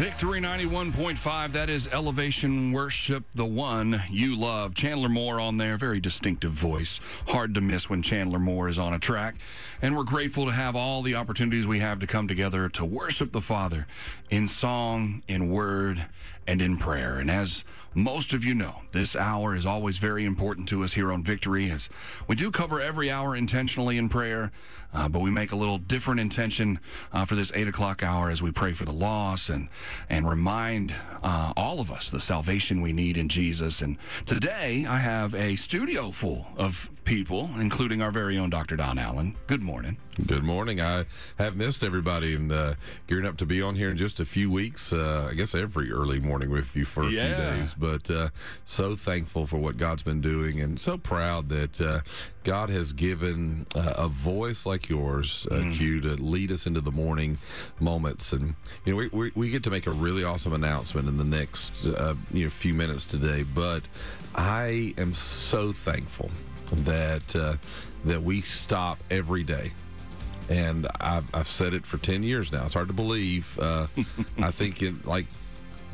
Victory 91.5. That is Elevation Worship, the one you love. Chandler Moore on there, very distinctive voice. Hard to miss when Chandler Moore is on a track. And we're grateful to have all the opportunities we have to come together to worship the Father in song, in word, and in prayer. And as most of you know, this hour is always very important to us here on Victory, as we do cover every hour intentionally in prayer, uh, but we make a little different intention uh, for this 8 o'clock hour as we pray for the lost and, and remind uh, all of us the salvation we need in Jesus. And today I have a studio full of people, including our very own Dr. Don Allen. Good morning. Good morning. I have missed everybody and uh, gearing up to be on here in just a few weeks. Uh, I guess every early morning with you for a Yeah. few days, but uh, so thankful for what God's been doing and so proud that uh, God has given uh, a voice like yours, uh, Mm. Q, to lead us into the morning moments. And you know, we, we, we get to make a really awesome announcement in the next uh, you know few minutes today. But I am so thankful that uh, that we stop every day and I've, I've said it for 10 years now. It's hard to believe. Uh, I think in like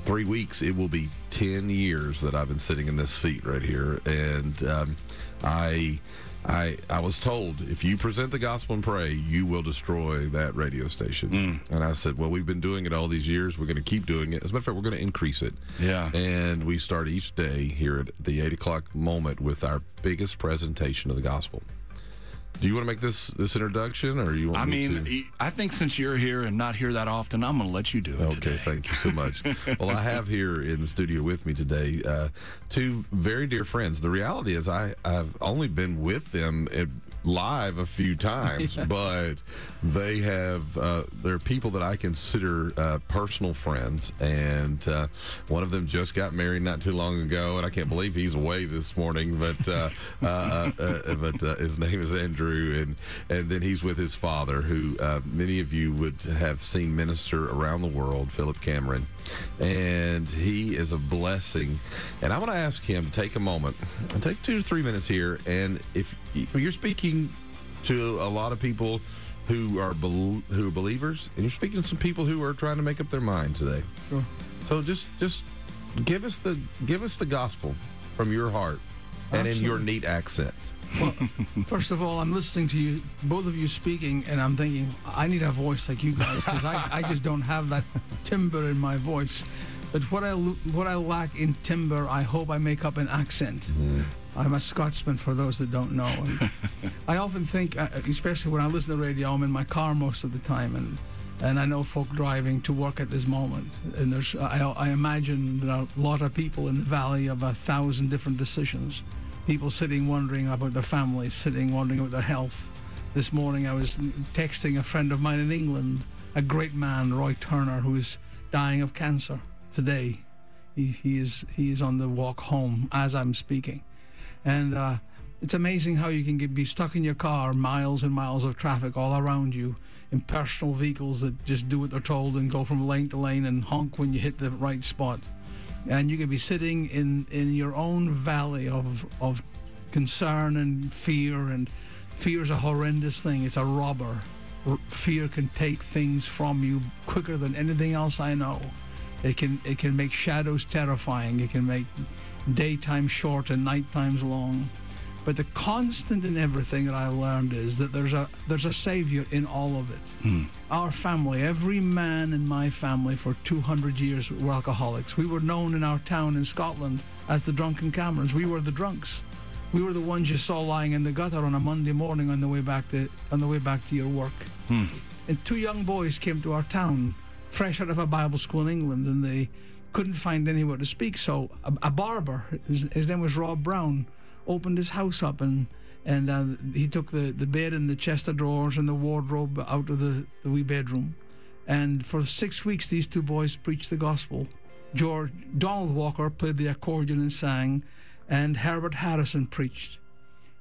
three weeks, it will be 10 years that I've been sitting in this seat right here. And um, I. I, I was told if you present the gospel and pray, you will destroy that radio station. And I said, well, we've been doing it all these years. We're going to keep doing it. As a matter of fact, we're going to increase it. Yeah. And we start each day here at the eight o'clock moment with our biggest presentation of the gospel. Do you want to make this this introduction, or you want I me mean, to? I think since you're here and not here that often, I'm going to let you do it Okay, today. thank you so much. well, I have here in the studio with me today uh, two very dear friends. The reality is, I, I've only been with them at, live a few times, but they have, uh, they're people that I consider uh, personal friends. And uh, one of them just got married not too long ago, and I can't believe he's away this morning, but, uh, uh, uh, uh, but uh, his name is Andrew, and, and then he's with his father, who uh, many of you would have seen minister around the world, Philip Cameron. And he is a blessing. And I want to ask him to take a moment take two to three minutes here. And if you're speaking to a lot of people who are bel- who are believers, and you're speaking to some people who are trying to make up their mind today. So just just give us the give us the gospel from your heart and in your neat accent. First of all, I'm listening to you, both of you speaking, and I'm thinking, I need a voice like you guys because I, I just don't have that timbre in my voice. But what I what I lack in timbre, I hope I make up in accent. I'm a Scotsman for those that don't know. And I often think, uh, especially when I listen to radio, I'm in my car most of the time, and and I know folk driving to work at this moment. And there's, I, I imagine there are a lot of people in the valley of a thousand different decisions. People sitting wondering about their families, sitting wondering about their health. This morning I was texting a friend of mine in England, a great man, Roy Turner, who is dying of cancer today. He, he is he is on the walk home as I'm speaking, and uh, it's amazing how you can get, be stuck in your car, miles and miles of traffic all around you, in personal vehicles that just do what they're told and go from lane to lane and honk when you hit the right spot and you can be sitting in in your own valley of of concern and fear and fear is a horrendous thing. It's a robber. Fear can take things from you quicker than anything else i know. It can it can make shadows terrifying. It can make daytime short and night times long but the constant in everything that I learned is that there's a there's a savior in all of it. Hmm. Our family, every man in my family for 200 years were alcoholics. We were known in our town in Scotland as the drunken Camerons. We were the drunks. We were the ones you saw lying in the gutter on a Monday morning on the way back to on the way back to your work. Hmm. And two young boys came to our town, fresh out of a Bible school in England, and they couldn't find anywhere to speak. So a, a barber, his, his name was Rob Brown, opened his house up and and uh, he took the, the bed and the chest of drawers and the wardrobe out of the, the wee bedroom. And for six weeks, these two boys preached the gospel. George Donald Walker played the accordion and sang, and Herbert Harrison preached.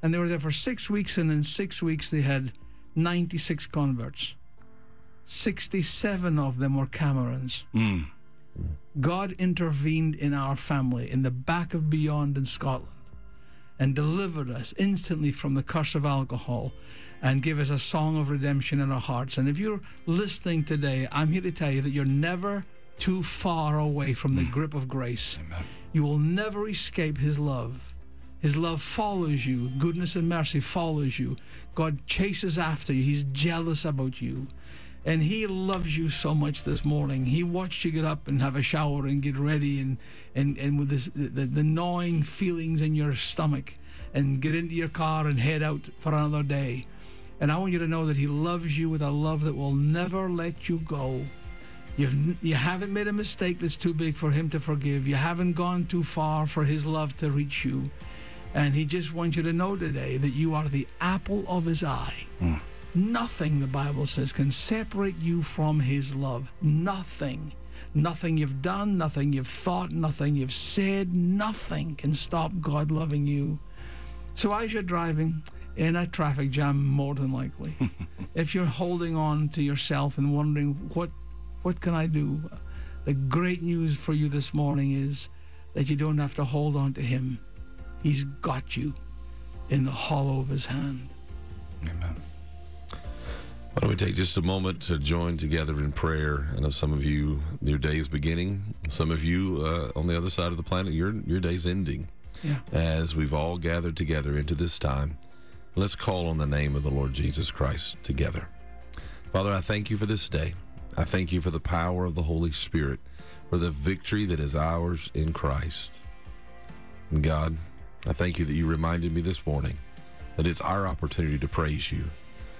And they were there for six weeks, and in six weeks they had 96 converts. 67 of them were Camerons. Mm. God intervened in our family in the back of Beyond in Scotland and delivered us instantly from the curse of alcohol and give us a song of redemption in our hearts. And if you're listening today, I'm here to tell you that you're never, too far away from the mm. grip of grace. You will never escape His love. His love follows you. Goodness and mercy follows you. God chases after you. He's jealous about you. And he loves you so much this morning. He watched you get up and have a shower and get ready and, and, and with this, the, the gnawing feelings in your stomach and get into your car and head out for another day. And I want you to know that he loves you with a love that will never let you go. You've, you haven't made a mistake that's too big for him to forgive. You haven't gone too far for his love to reach you. And he just wants you to know today that you are the apple of his eye. Mm. Nothing, the Bible says, can separate you from his love. Nothing. Nothing you've done, nothing you've thought, nothing you've said, nothing can stop God loving you. So as you're driving in a traffic jam, more than likely, if you're holding on to yourself and wondering, what, what can I do? The great news for you this morning is that you don't have to hold on to him. He's got you in the hollow of his hand. Amen. Why don't we take just a moment to join together in prayer? I know some of you, your day is beginning. Some of you uh, on the other side of the planet, your your day's ending. Yeah. As we've all gathered together into this time, let's call on the name of the Lord Jesus Christ together. Father, I thank you for this day. I thank you for the power of the Holy Spirit, for the victory that is ours in Christ. And God, I thank you that you reminded me this morning that it's our opportunity to praise you.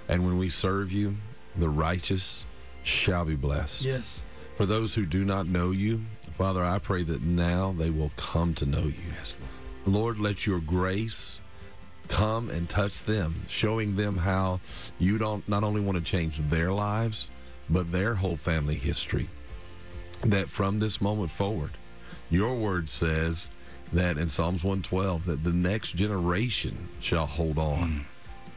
And when we serve you, the righteous shall be blessed. Yes. For those who do not know you, Father, I pray that now they will come to know you. Yes, Lord, let your grace come and touch them, showing them how you don't not only want to change their lives, but their whole family history. That from this moment forward, your word says that in Psalms 112 that the next generation shall hold on mm.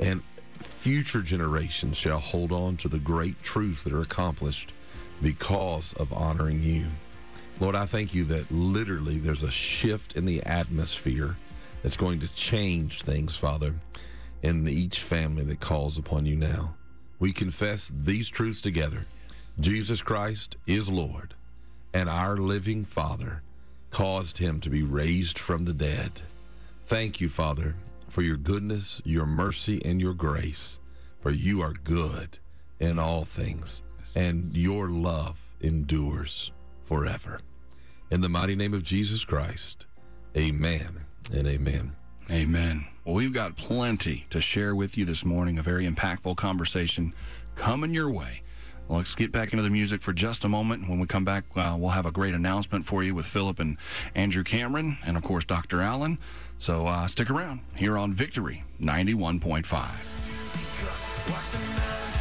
and future generations shall hold on to the great truths that are accomplished because of honoring you. Lord, I thank you that literally there's a shift in the atmosphere that's going to change things, Father, in each family that calls upon you now. We confess these truths together. Jesus Christ is Lord, and our living Father caused him to be raised from the dead. Thank you, Father, for your goodness, your mercy, and your grace, for you are good in all things, and your love endures forever. In the mighty name of Jesus Christ, amen and amen. Amen. Well, we've got plenty to share with you this morning, a very impactful conversation coming your way. Let's get back into the music for just a moment. When we come back, uh, we'll have a great announcement for you with Philip and Andrew Cameron, and of course, Dr. Allen. So uh, stick around here on Victory 91.5.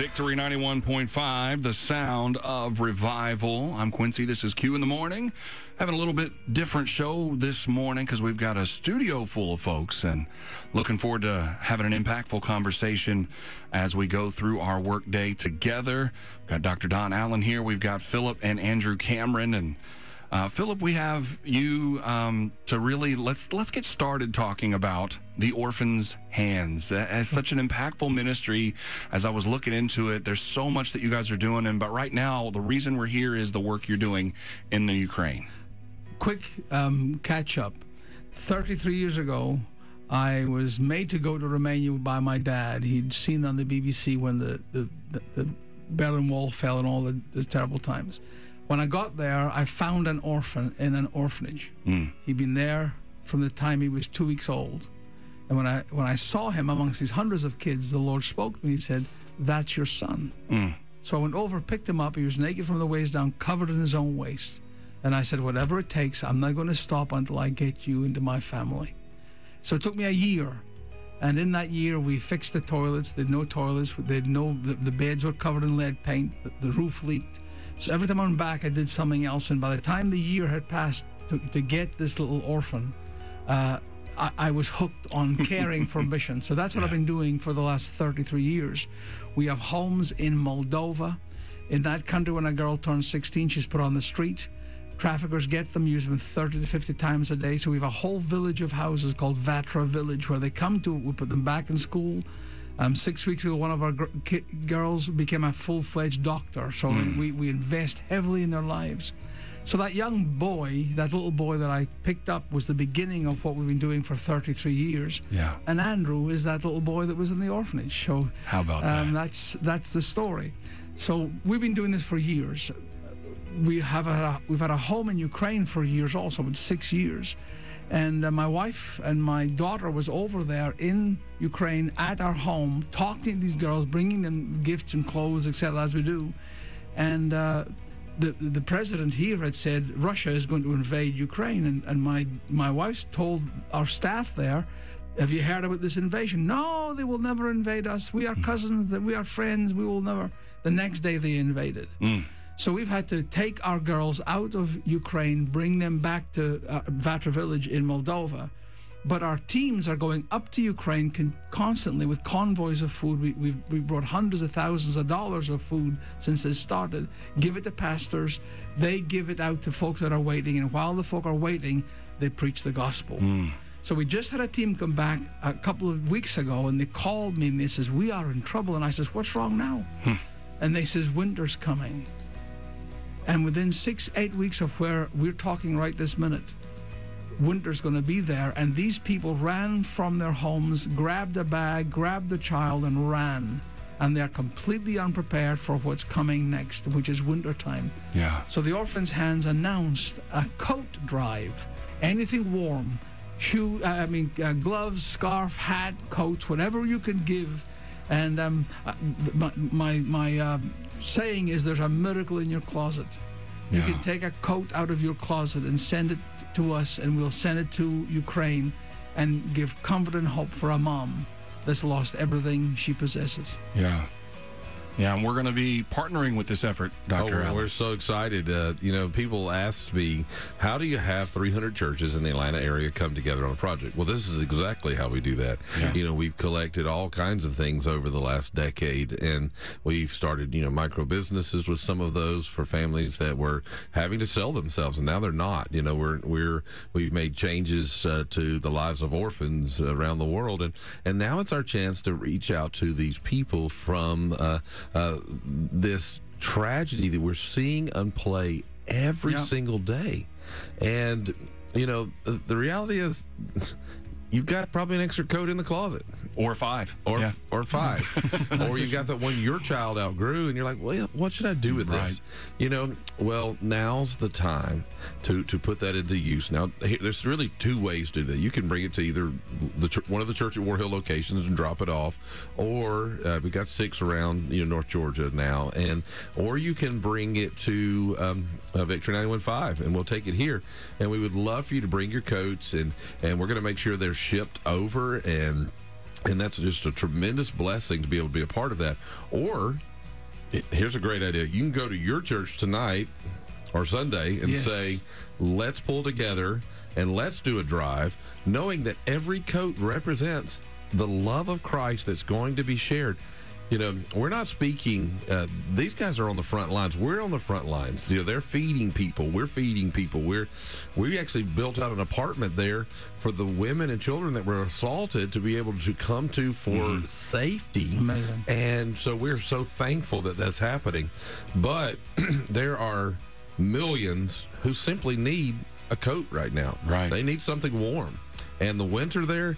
Victory 91.5, the sound of revival. I'm Quincy. This is Q in the morning. Having a little bit different show this morning because we've got a studio full of folks and looking forward to having an impactful conversation as we go through our workday together. We've got Dr. Don Allen here. We've got Philip and Andrew Cameron and uh, Philip, we have you um, to really let's let's get started talking about the orphans' hands as such an impactful ministry. As I was looking into it, there's so much that you guys are doing, and but right now the reason we're here is the work you're doing in the Ukraine. Quick um, catch up. 33 years ago, I was made to go to Romania by my dad. He'd seen on the BBC when the the, the, the Berlin Wall fell and all the, the terrible times. When I got there, I found an orphan in an orphanage. Mm. He'd been there from the time he was two weeks old. And when I when I saw him amongst these hundreds of kids, the Lord spoke to me. He said, "That's your son." Mm. So I went over, picked him up. He was naked from the waist down, covered in his own waste. And I said, "Whatever it takes, I'm not going to stop until I get you into my family." So it took me a year. And in that year, we fixed the toilets. They had no toilets. They had no. The, the beds were covered in lead paint. The, the roof leaked. So every time I went back, I did something else. And by the time the year had passed to, to get this little orphan, uh, I, I, was hooked on caring for mission. So that's what I've been doing for the last 33 years. We have homes in Moldova. In that country, when a girl turns 16, she's put on the street. traffickers get them, use them 30 to 50 times a day. So we have a whole village of houses called Vatra Village where they come to. We put them back in school. Um, six weeks ago, one of our girls became a full-fledged doctor. So we, we invest heavily in their lives. So that young boy, that little boy that I picked up, was the beginning of what we've been doing for 33 years. Yeah. And Andrew is that little boy that was in the orphanage. So How about um, that? that's that's the story. So we've been doing this for years. We have had a, we've had a home in Ukraine for years, also, with six years. And uh, my wife and my daughter was over there in Ukraine at our home, talking to these girls, bringing them gifts and clothes, etc., as we do. And uh, the the president here had said Russia is going to invade Ukraine, and, and my my wife's told our staff there, "Have you heard about this invasion?" No, they will never invade us. We are cousins. That we are friends. We will never. The next day they invaded. So we've had to take our girls out of Ukraine, bring them back to uh, Vatra village in Moldova. But our teams are going up to Ukraine con- constantly with convoys of food. We, we've we brought hundreds of thousands of dollars of food since this started. Give it to pastors. They give it out to folks that are waiting. And while the folk are waiting, they preach the gospel. So we just had a team come back a couple of weeks ago, and they called me and they says, "We are in trouble." And I says, "What's wrong now?" and they says, "Winter's coming." And within six, eight weeks of where we're talking right this minute, winter's going to be there. And these people ran from their homes, grabbed a bag, grabbed the child, and ran. And they're completely unprepared for what's coming next, which is wintertime. Yeah. So the Orphans Hands announced a coat drive, anything warm, shoe, uh, I mean, uh, gloves, scarf, hat, coats, whatever you can give. And um, uh, my my, my uh, saying is, there's a miracle in your closet. You Yeah. can take a coat out of your closet and send it to us, and we'll send it to Ukraine, and give comfort and hope for a mom that's lost everything she possesses. Yeah. Yeah, and we're going to be partnering with this effort, Dr. Oh, we're so excited. Uh, you know, people asked me, how do you have 300 churches in the Atlanta area come together on a project? Well, this is exactly how we do that. Yeah. You know, we've collected all kinds of things over the last decade, and we've started, you know, micro businesses with some of those for families that were having to sell themselves, and now they're not. You know, we're we're we've made changes uh, to the lives of orphans around the world, and and now it's our chance to reach out to these people from uh, uh, this tragedy that we're seeing unplay every Yeah. single day. And, you know, the, the reality is you've got probably an extra coat in the closet or five. or yeah. or five, or you've got that one your child outgrew, and you're like, well, what should I do with Right. this? You know, well, now's the time to to put that into use. Now, there's really two ways to do that. You can bring it to either the one of the Church at War Hill locations and drop it off, or uh, we got six around you know North Georgia now, and or you can bring it to um, uh, Victory 91.5, and we'll take it here. And we would love for you to bring your coats, and and we're going to make sure they're shipped over and and that's just a tremendous blessing to be able to be a part of that. Or here's a great idea: you can go to your church tonight or Sunday and Yes. say, "Let's pull together and let's do a drive," knowing that every coat represents the love of Christ that's going to be shared. You know, we're not speaking. Uh, these guys are on the front lines. We're on the front lines. You know, they're feeding people. We're feeding people. We're we actually built out an apartment there for the women and children that were assaulted to be able to come to for safety. Amazing. And so we're so thankful that that's happening. But there are millions who simply need a coat right now. Right. They need something warm. And the winter there,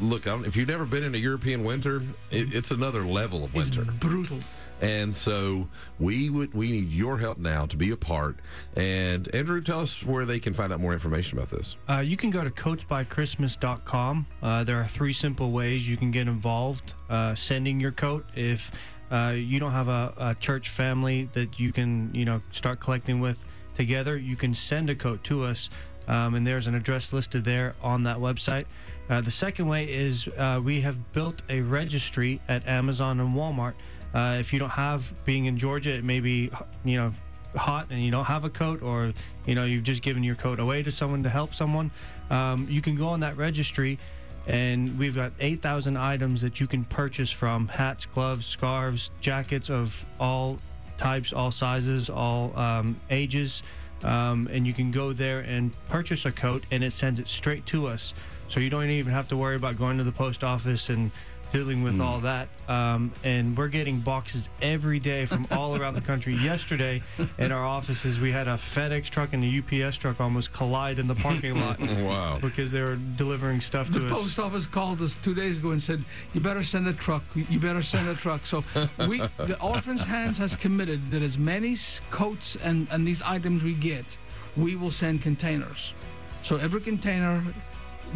look, I don't, if you've never been in a European winter, it, it's another level of It's winter. brutal. And so we would we need your help now to be a part. And Andrew, tell us where they can find out more information about this. Uh, you can go to coatsbychristmas.com. Uh, there are three simple ways you can get involved. Uh, sending your coat if uh, you don't have a, a church family that you can, you know, start collecting with together. You can send a coat to us, um, and there's an address listed there on that website. Uh, the second way is uh, we have built a registry at Amazon and Walmart. Uh, if you don't have, being in Georgia, it may be, you know, hot and you don't have a coat or you know you've just given your coat away to someone to help someone um, you can go on that registry and we've got 8000 items that you can purchase from hats gloves scarves jackets of all types all sizes all um, ages um, and you can go there and purchase a coat, and it sends it straight to us. So you don't even have to worry about going to the post office and dealing with all that. Um, and we're getting boxes every day from all around the country. Yesterday, in our offices, we had a FedEx truck and a UPS truck almost collide in the parking lot Wow. because they were delivering stuff The to us. The post office called us two days ago and said, "You better send a truck. You better send a truck." So we, the Orphans Hands, has committed that as many coats and and these items we get, we will send containers. So every container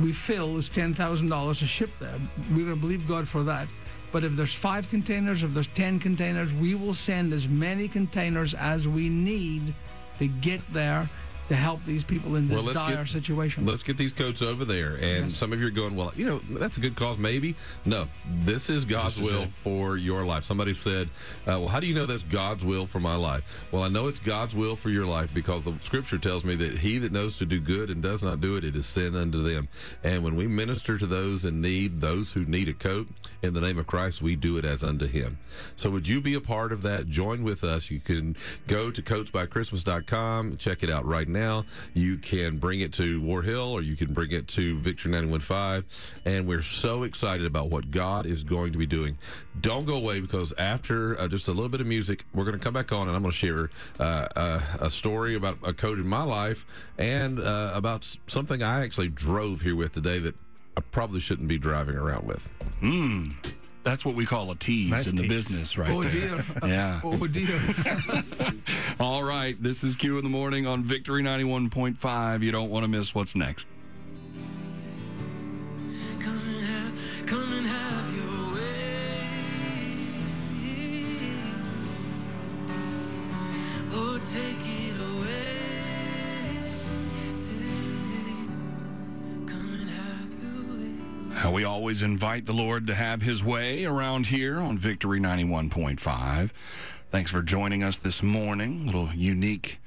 we fill is ten thousand dollars to ship there. We're gonna believe God for that. But if there's five containers, if there's ten containers, we will send as many containers as we need to get there to help these people in this Well, let's dire get- situation. Let's get these coats over there. And Yes. some of you are going, well, you know, that's a good cause, maybe. No, this is God's This is will it. for your life. Somebody said, uh, well, how do you know that's God's will for my life? Well, I know it's God's will for your life because the scripture tells me that he that knows to do good and does not do it, it is sin unto them. And when we minister to those in need, those who need a coat, in the name of Christ, we do it as unto him. So would you be a part of that? Join with us. You can go to coatsbychristmas.com, check it out right now. You can bring it to War Hill or you can bring it to Victor 915. And we're so excited about what God is going to be doing. Don't go away because after uh, just a little bit of music, we're going to come back on and I'm going to share uh, uh, a story about a code in my life and uh, about something I actually drove here with today that I probably shouldn't be driving around with. That's what we call a tease Nice in the tease. business, right oh there. dear. Yeah. Oh dear. All right. This is Q in the morning on Victory 91.5. You don't want to miss what's next. We always invite the Lord to have his way around here on Victory 91.5. Thanks for joining us this morning. A little unique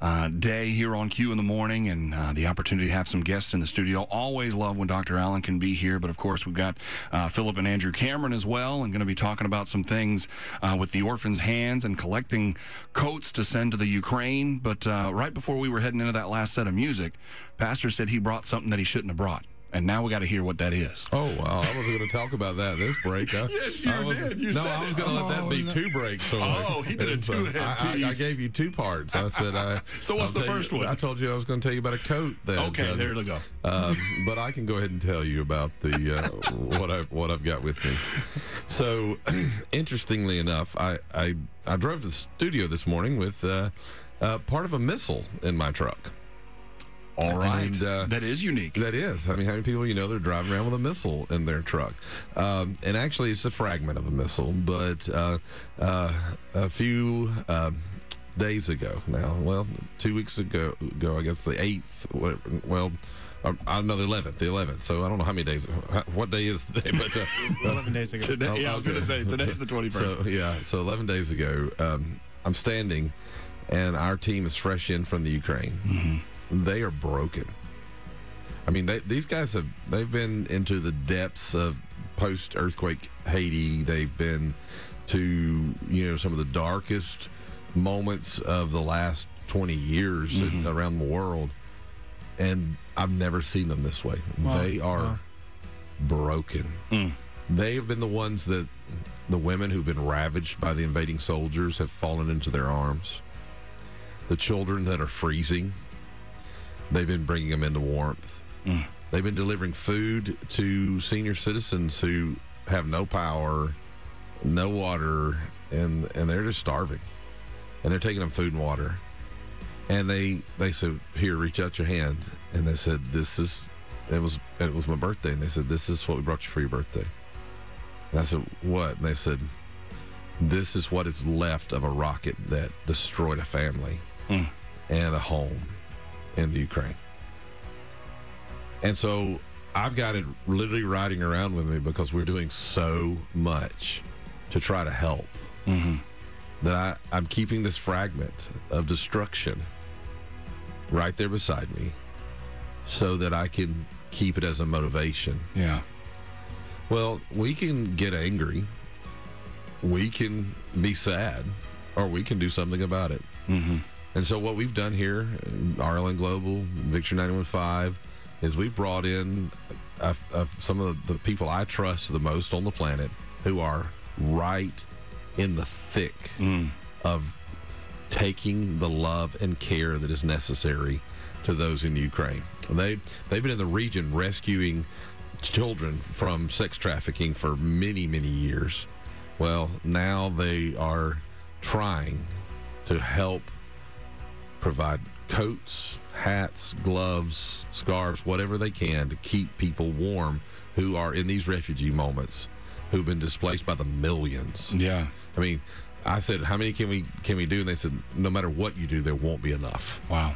uh, day here on Q in the morning and uh, the opportunity to have some guests in the studio. Always love when Dr. Allen can be here, but of course, we've got uh, Philip and Andrew Cameron as well and going to be talking about some things uh, with the orphans' hands and collecting coats to send to the Ukraine. But uh, right before we were heading into that last set of music, Pastor said he brought something that he shouldn't have brought. And now we got to hear what that is. Oh wow! I wasn't going to talk about that this break. I, Yes, you I was- did. You no, I was going to let that be no. two breaks. Oh, he did a and so I, I, gave you two parts. I said I. So what's I'll the first you- one? I told you I was going to tell you about a coat. That, Okay, uh, there to go. um, but I can go ahead and tell you about the uh, what I've, what I've got with me. So, interestingly enough, I, I I drove to the studio this morning with uh, uh, part of a missile in my truck. All right. And, uh, that is unique. That is. I mean, how many people you know they're driving around with a missile in their truck? Um, and actually, it's a fragment of a missile. But uh, uh, a few um, days ago now, well, two weeks ago, ago I guess the eighth. Well, um, I know the eleventh, the eleventh. So I don't know how many days. What day is today? But uh, 11 days ago. Today, yeah, I was going to say, today's the 21st. so yeah, so 11 days ago, um, I'm standing, and our team is fresh in from the Ukraine. They are broken. I mean, they, these guys have they've been into the depths of post earthquake Haiti. They've been to you know some of the darkest moments of the last 20 years mm-hmm. around the world, and I've never seen them this way. Wow. They are Wow. broken. Mm. They have been the ones that the women who've been ravaged by the invading soldiers have fallen into their arms. The children that are freezing, they've been bringing them into warmth. They've been delivering food to senior citizens who have no power, no water, and and they're just starving. And they're taking them food and water. And they they said, "Here, reach out your hand." And they said, "This is." It was it was my birthday, and they said, "This is what we brought you for your birthday." And I said, "What?" And they said, "This is what is left of a rocket that destroyed a family Mm. and a home in the Ukraine." And so I've got it literally riding around with me because we're doing so much to try to help that I, I'm keeping this fragment of destruction right there beside me so that I can keep it as a motivation. yeah. Well, we can get angry, we can be sad, or we can do something about it. Mm-hmm. And so what we've done here, RLN Global, Victory 91.5, is we've brought in uh, uh, some of the people I trust the most on the planet who are right in the thick of taking the love and care that is necessary to those in Ukraine. They they've been in the region rescuing children from sex trafficking for many many years. Well, now they are trying to help provide coats, hats, gloves, scarves, whatever they can to keep people warm who are in these refugee moments who've been displaced by the millions. Yeah. I mean, I said, "How many can we can we do?" And they said, "No matter what you do, there won't be enough." Wow.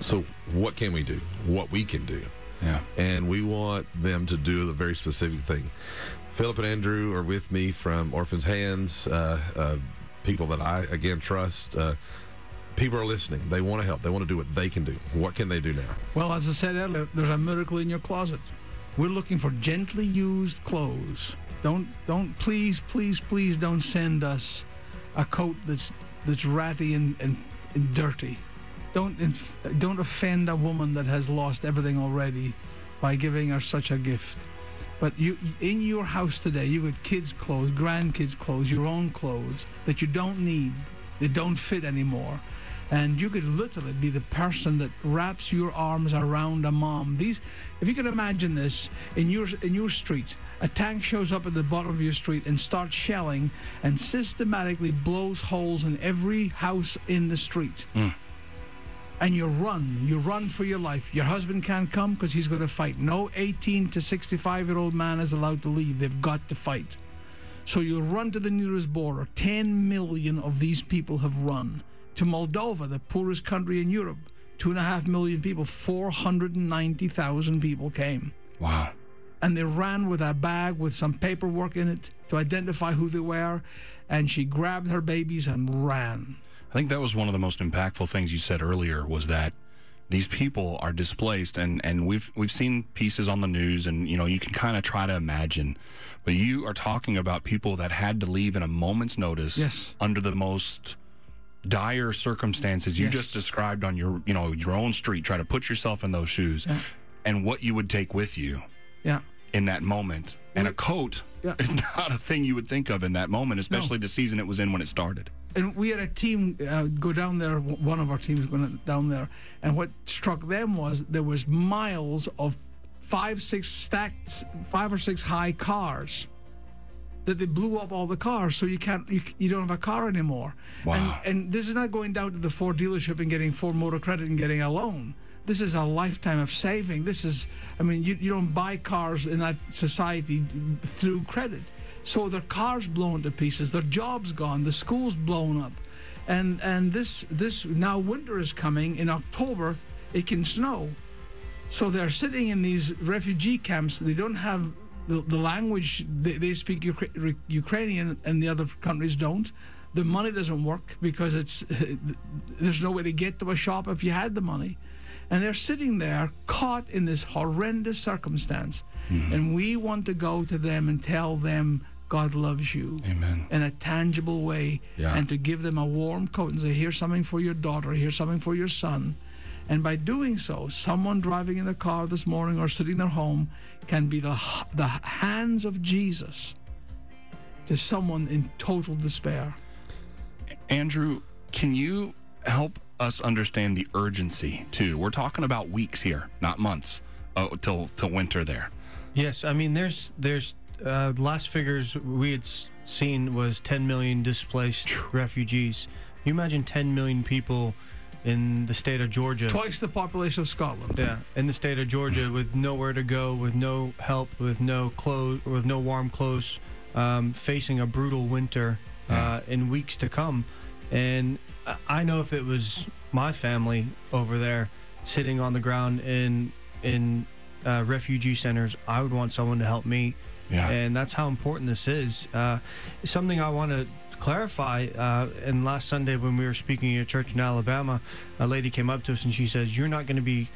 So, what can we do? What we can do? Yeah. and we want them to do a very specific thing. Philip and Andrew are with me from Orphans Hands, uh, uh, people that I again trust. Uh, people are listening. They want to help. They want to do what they can do. What can they do now? Well, as I said earlier, there's a miracle in your closet. We're looking for gently used clothes. Don't don't please please please don't send us a coat that's that's ratty and, and, and dirty. Don't inf- don't offend a woman that has lost everything already by giving her such a gift. But you in your house today, you got kids' clothes, grandkids' clothes, your own clothes that you don't need, they don't fit anymore. And you could literally be the person that wraps your arms around a mom. These, if you could imagine this in your in your street, a tank shows up at the bottom of your street and starts shelling and systematically blows holes in every house in the street. Hmm. And you run, you run for your life. Your husband can't come because he's going to fight. No 18 to 65 year old man is allowed to leave. They've got to fight. So you run to the nearest border. 10 million of these people have run to Moldova, the poorest country in Europe. Two and a half million people, 490,000 people came. Wow. And they ran with a bag with some paperwork in it to identify who they were. And she grabbed her babies and ran. I think that was one of the most impactful things you said earlier was that these people are displaced and, and we've we've seen pieces on the news and you know you can kind of try to imagine but you are talking about people that had to leave in a moment's notice Yes. under the most dire circumstances you Yes. just described on your you know your own street try to put yourself in those shoes Yeah. and what you would take with you Yeah. in that moment and a coat Yeah. is not a thing you would think of in that moment especially the season it was in when it started and we had a team uh, go down there. One of our teams going down there, and what struck them was there was miles of five, six stacked, five or six high cars that they blew up all the cars, so you can't, you, you don't have a car anymore. Wow. And, and this is not going down to the Ford dealership and getting Ford Motor Credit and getting a loan. This is a lifetime of saving. This is, I mean, you, you don't buy cars in that society through credit. So their cars blown to pieces, their jobs gone, the schools blown up, and and this this now winter is coming in October. It can snow, so they're sitting in these refugee camps. They don't have the, the language. They, they speak Ukra- Ukrainian, and the other countries don't. The money doesn't work because it's there's no way to get to a shop if you had the money, and they're sitting there caught in this horrendous circumstance. Mm-hmm. And we want to go to them and tell them God loves you amen in a tangible way Yeah. and to give them a warm coat and say, here's something for your daughter, here's something for your son. And by doing so, someone driving in the car this morning or sitting in their home can be the, the hands of Jesus to someone in total despair. Andrew, can you help us understand the urgency too? We're talking about weeks here, not months, uh, till till winter there. Yes, I mean there's there's uh, last figures we had seen was 10 million displaced refugees. You imagine 10 million people in the state of Georgia. Twice the population of Scotland. Yeah, in the state of Georgia, with nowhere to go, with no help, with no clothes, with no warm clothes, um, facing a brutal winter uh, in weeks to come. And I- I know if it was my family over there, sitting on the ground in in uh, refugee centers, I would want someone to help me. Yeah. And that's how important this is. Uh, something I want to clarify. Uh, and last Sunday, when we were speaking at a church in Alabama, a lady came up to us and she says, "You're not going to be."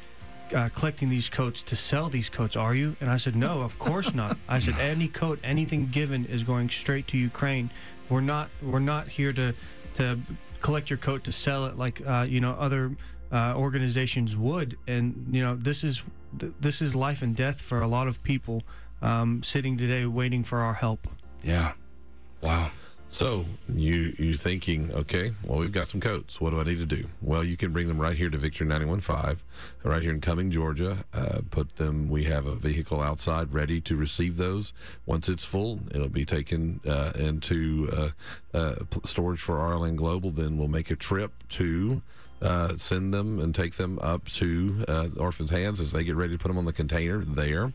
Uh, collecting these coats to sell these coats, are you? And I said, no, of course not. I said, any coat, anything given is going straight to Ukraine. We're not, we're not here to, to collect your coat to sell it like uh, you know other uh, organizations would. And you know this is th- this is life and death for a lot of people um, sitting today waiting for our help. Yeah. Wow. So you you thinking, okay, well we've got some coats. What do I need to do? Well, you can bring them right here to Victor 915, right here in Cumming, Georgia. Uh, put them. We have a vehicle outside ready to receive those. Once it's full, it'll be taken uh, into uh, uh, storage for RLN Global. Then we'll make a trip to. Uh, send them and take them up to uh, orphans' hands as they get ready to put them on the container there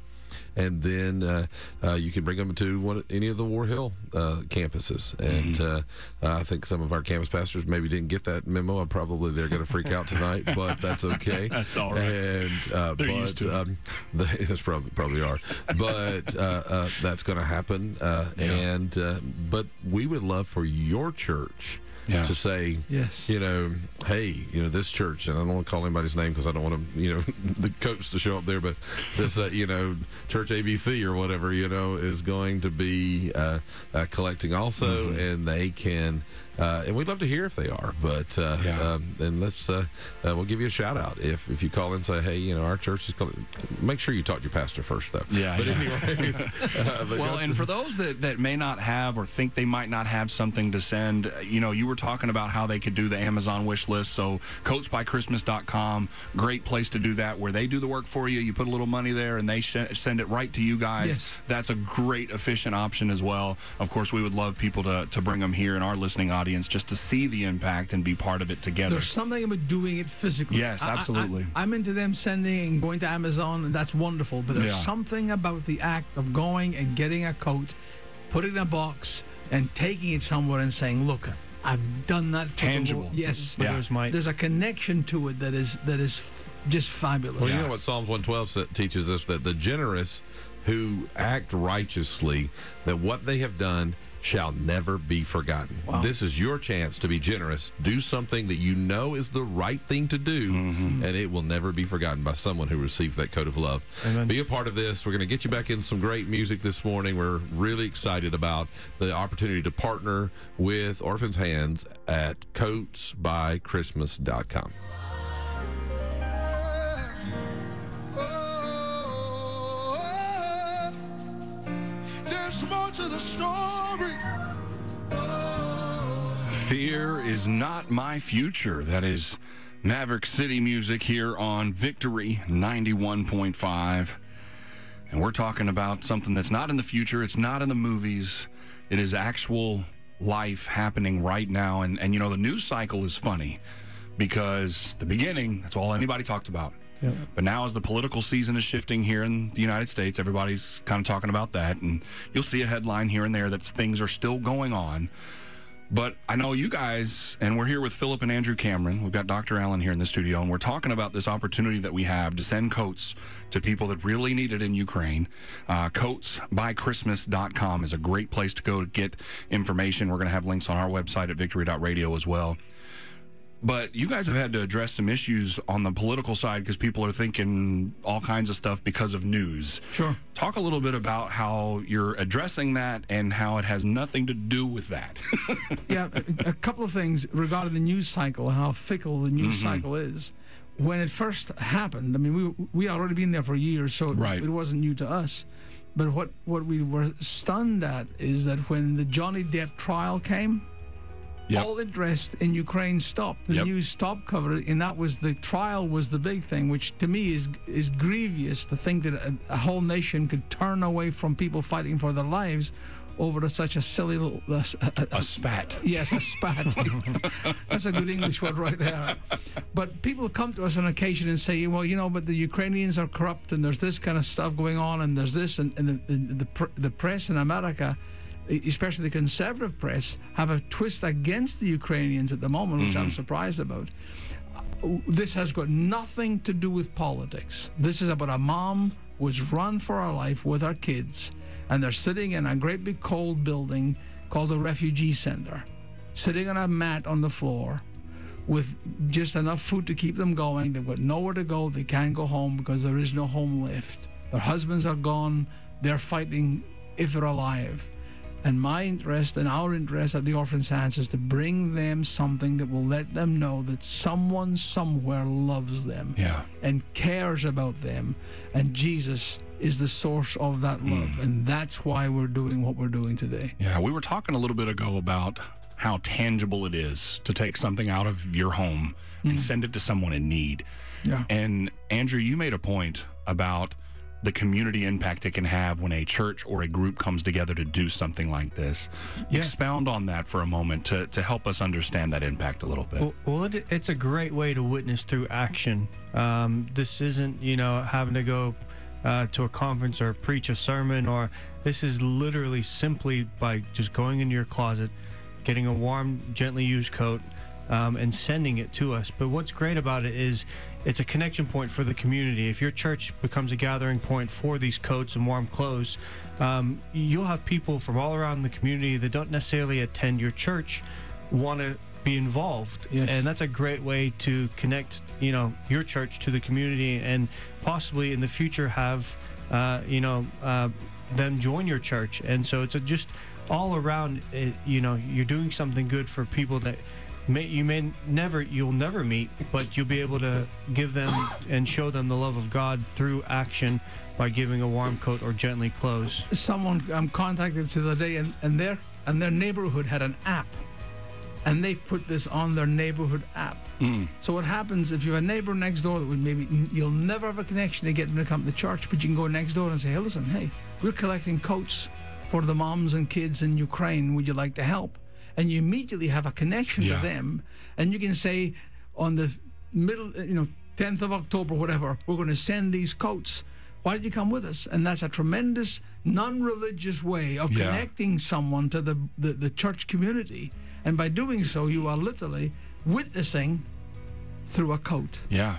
and then uh, uh, you can bring them to one any of the War Hill uh, campuses. And uh, I think some of our campus pastors maybe didn't get that memo. I'm probably they're going to freak out tonight, but that's okay. That's all right. And uh, They're but used to um, they that's probably probably are, but uh, uh, that's going to happen. Uh, And uh, but we would love for your church. Yeah. To say, Yes. you know, hey, you know, this church, and I don't want to call anybody's name because I don't want to, you know, the coach to show up there, but this, uh, you know, Church ABC or whatever, you know, is going to be uh, uh, collecting also, Mm-hmm. and they can, uh, and we'd love to hear if they are, but, uh, Yeah. um, and let's, uh, uh, we'll give you a shout out if if you call and say, hey, you know, our church is, calling, make sure you talk to your pastor first, though. Yeah, But yeah. anyways, uh, but Well, and for those that, that may not have or think they might not have something to send, uh, you know, you were talking about how they could do the Amazon wish list. So, coatsbychristmas.com, great place to do that where they do the work for you. You put a little money there and they sh- send it right to you guys. Yes. That's a great, efficient option as well. Of course, we would love people to, to bring them here in our listening audience just to see the impact and be part of it together. There's something about doing it physically. Yes, I- I- absolutely. I, am into them sending and going to Amazon, and that's wonderful. But there's Yeah. something about the act of going and getting a coat, putting it in a box, and taking it somewhere and saying, "Look, I've done that." For Tangible. Lord." Yes. Yeah. Others might. There's a connection to it that is that is f- just fabulous. Well, you know what Psalms 112 teaches us that the generous who act righteously, that what they have done shall never be forgotten. This is your chance to be generous. Do something that you know is the right thing to do, mm-hmm. and it will never be forgotten by someone who receives that coat of love. Amen. Be a part of this. We're going to get you back in some great music this morning. We're really excited about the opportunity to partner with Orphans Hands at coatsbychristmas.com. Fear is not my future. That is Maverick City music here on Victory 91.5. And we're talking about something that's not in the future, it's not in the movies, it is actual life happening right now. And, and you know, the news cycle is funny because the beginning, that's all anybody talked about. But now, as the political season is shifting here in the United States, everybody's kind of talking about that. And you'll see a headline here and there that things are still going on. But I know you guys, and we're here with Philip and Andrew Cameron. We've got Dr. Allen here in the studio, and we're talking about this opportunity that we have to send coats to people that really need it in Ukraine. Uh, coatsbychristmas.com is a great place to go to get information. We're going to have links on our website at victory.radio as well. But you guys have had to address some issues on the political side because people are thinking all kinds of stuff because of news. Sure. Talk a little bit about how you're addressing that and how it has nothing to do with that. yeah, a, a couple of things regarding the news cycle how fickle the news Mm-hmm. cycle is. When it first happened, I mean, we we already been there for years, so it, Right. it wasn't new to us. But what what we were stunned at is that when the Johnny Depp trial came, Yep. all interest in Ukraine stopped. The Yep. news stopped covering, and that was the trial was the big thing, which to me is is grievous to think that a, a whole nation could turn away from people fighting for their lives over to such a silly little a, a- a spat. Yes, a spat. That's a good English word right there. But people come to us on occasion and say, well, you know, but the Ukrainians are corrupt and there's this kind of stuff going on and there's this and, and the, the, the, pr- the press in America, especially the conservative press, have a twist against the Ukrainians at the moment, which I'm mm-hmm. surprised about. Uh, this has got nothing to do with politics. This is about a mom who was run for her life with her kids, and they're sitting in a great big cold building called a refugee center, sitting on a mat on the floor with just enough food to keep them going. They've got nowhere to go. They can't go home because there is no home left. Their husbands are gone. They're fighting if they're alive. And my interest and our interest at the Orphan's Hands is to bring them something that will let them know that someone somewhere loves them Yeah. and cares about them. And Jesus is the source of that mm. love. And that's why we're doing what we're doing today. Yeah, we were talking a little bit ago about how tangible it is to take something out of your home and mm. send it to someone in need. Yeah. And Andrew, you made a point about the community impact it can have when a church or a group comes together to do something like this. Expound on that for a moment to, to help us understand that impact a little bit. Well, well it, it's a great way to witness through action. Um, this isn't, you know, having to go uh, to a conference or preach a sermon, or this is literally simply by just going into your closet, getting a warm, gently used coat, um, and sending it to us. But what's great about it is it's a connection point for the community. If your church becomes a gathering point for these coats and warm clothes, um, you'll have people from all around the community that don't necessarily attend your church want to be involved Yes. and that's a great way to connect you know your church to the community and possibly in the future have uh, you know uh, them join your church and so it's a just all around uh, you know you're doing something good for people that may you may never you'll never meet but you'll be able to give them and show them the love of god through action by giving a warm coat or gently clothes someone I'm contacted to the other day, and, and their and their neighborhood had an app, and they put this on their neighborhood app. Hmm. So what happens if you have a neighbor next door that would maybe you'll never have a connection to get them to come to church, but you can go next door and say, hey, listen, hey, we're collecting coats for the moms and kids in Ukraine. Would you like to help? And you immediately have a connection Yeah. to them, and you can say on the middle, you know, 10th of October, whatever, we're going to send these coats. Why don't you come with us? And that's a tremendous non-religious way of Yeah. connecting someone to the, the, the church community. And by doing so, you are literally witnessing through a coat. Yeah.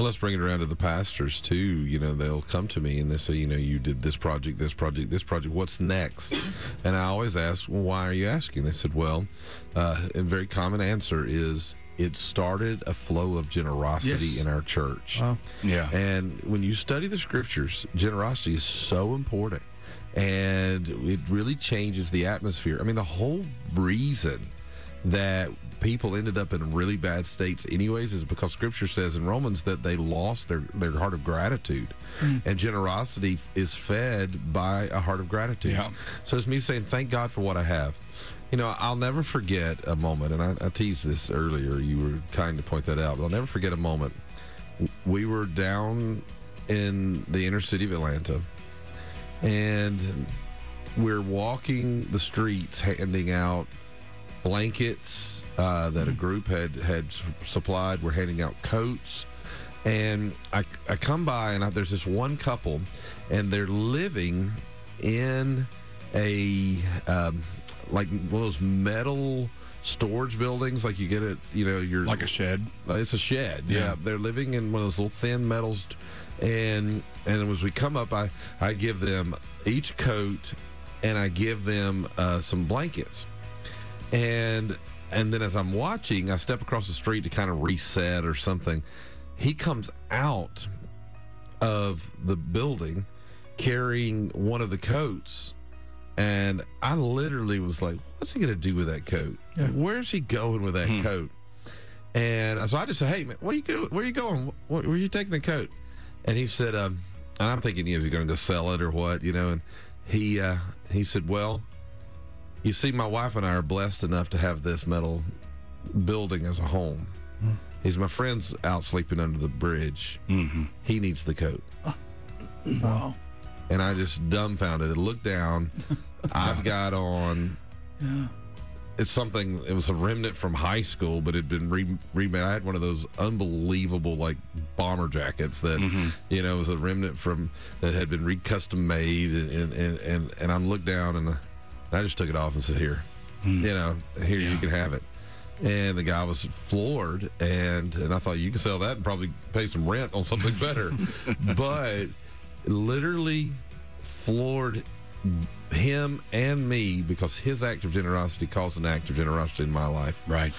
Well, let's bring it around to the pastors too. You know, they'll come to me and they say, you know, you did this project, this project, this project. What's next? And I always ask, well, why are you asking? They said, well, uh, a very common answer is it started a flow of generosity Yes. in our church. Wow. Yeah. And when you study the scriptures, generosity is so important. And it really changes the atmosphere. I mean, the whole reason that people ended up in really bad states anyways is because scripture says in Romans that they lost their, their heart of gratitude. Hmm. And generosity is fed by a heart of gratitude. Yeah. So it's me saying, thank God for what I have. You know, I'll never forget a moment, and I, I teased this earlier. You were kind to point that out, but I'll never forget a moment we were down in the inner city of Atlanta and we're walking the streets handing out blankets uh, that a group had had supplied. We're handing out coats. And I, I come by and I, there's this one couple and they're living in a um, like one of those metal storage buildings like you get it you know your Like a shed. It's a shed. Yeah. Yeah. they're living in one of those little thin metals, and and as we come up, I I give them each coat, and I give them uh, some blankets, and and then as I'm watching, I step across the street to kind of reset or something. He comes out of the building carrying one of the coats. And I literally was like, what's he going to do with that coat? Yeah. Where's he going with that coat? And so I just said, "Hey man, what are you go? Where are you going? Where, where are you taking the coat?" And he said, um, and "I'm thinking, is he going to go sell it or what? You know?" And he uh, he said, "Well, you see, my wife and I are blessed enough to have this metal building as a home. He's my friend's out sleeping under the bridge. Mm-hmm. He needs the coat." Wow. And I just dumbfounded. I looked down. I've got on Yeah. it's something it was a remnant from high school but it had been re- remade i had one of those unbelievable like bomber jackets that you know was a remnant from that had been re-custom made and and and, and i'm looked down and i just took it off and said here hmm. you know here you can have it and the guy was floored and and i thought you can sell that and probably pay some rent on something better but literally floored him and me because his act of generosity caused an act of generosity in my life. Right.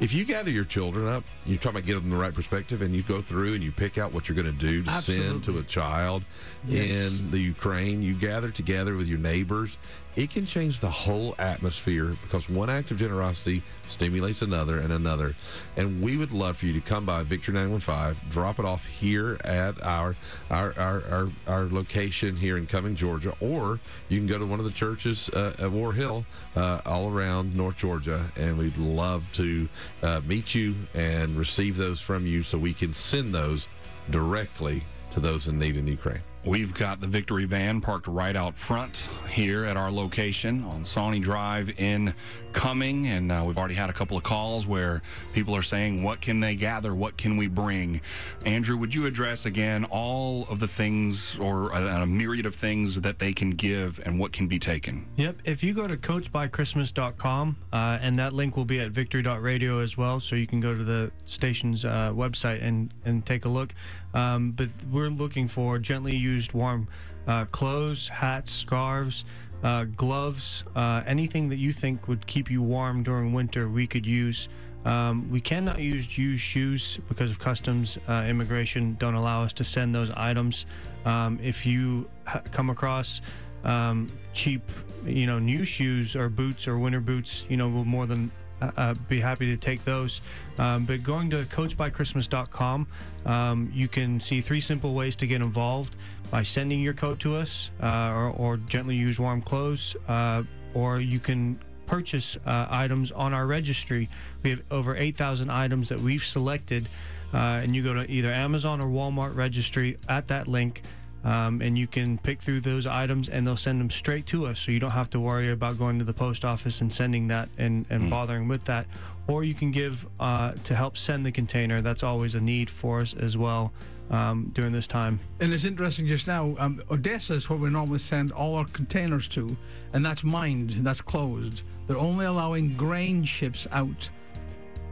If you gather your children up, you're talking about getting them the right perspective, and you go through and you pick out what you're going to do to send to a child Yes. in the Ukraine, you gather together with your neighbors. it can change the whole atmosphere because one act of generosity stimulates another and another. And we would love for you to come by Victory 915, drop it off here at our our our, our, our location here in Cumming, Georgia, or you can go to one of the churches uh, at War Hill uh, all around North Georgia, and we'd love to uh, meet you and receive those from you so we can send those directly to those in need in Ukraine. We've got the Victory van parked right out front here at our location on Sawnee Drive in Cumming. And uh, we've already had a couple of calls where people are saying, What can they gather? What can we bring? Andrew, would you address again all of the things or a, a myriad of things that they can give and what can be taken? Yep. If you go to coatsbychristmas.com, uh, and that link will be at victory.radio as well, so you can go to the station's uh, website and, and take a look. Um, but we're looking for gently used warm uh, clothes, hats, scarves, uh, gloves, uh, anything that you think would keep you warm during winter, we could use. Um, we cannot use used shoes because of customs uh, immigration don't allow us to send those items. Um, if you ha- come across um, cheap, you know, new shoes or boots or winter boots, you know, we'll more than uh, uh, be happy to take those. Um, but going to coatsbychristmas.com, um, you can see three simple ways to get involved by sending your coat to us uh, or, or gently use warm clothes, uh, or you can purchase uh, items on our registry. We have over 8,000 items that we've selected, uh, and you go to either Amazon or Walmart registry at that link. Um, and you can pick through those items and they'll send them straight to us. So you don't have to worry about going to the post office and sending that and, and bothering with that. Or you can give uh, to help send the container. That's always a need for us as well um, during this time. And it's interesting just now, um, Odessa is where we normally send all our containers to, and that's mined, that's closed. They're only allowing grain ships out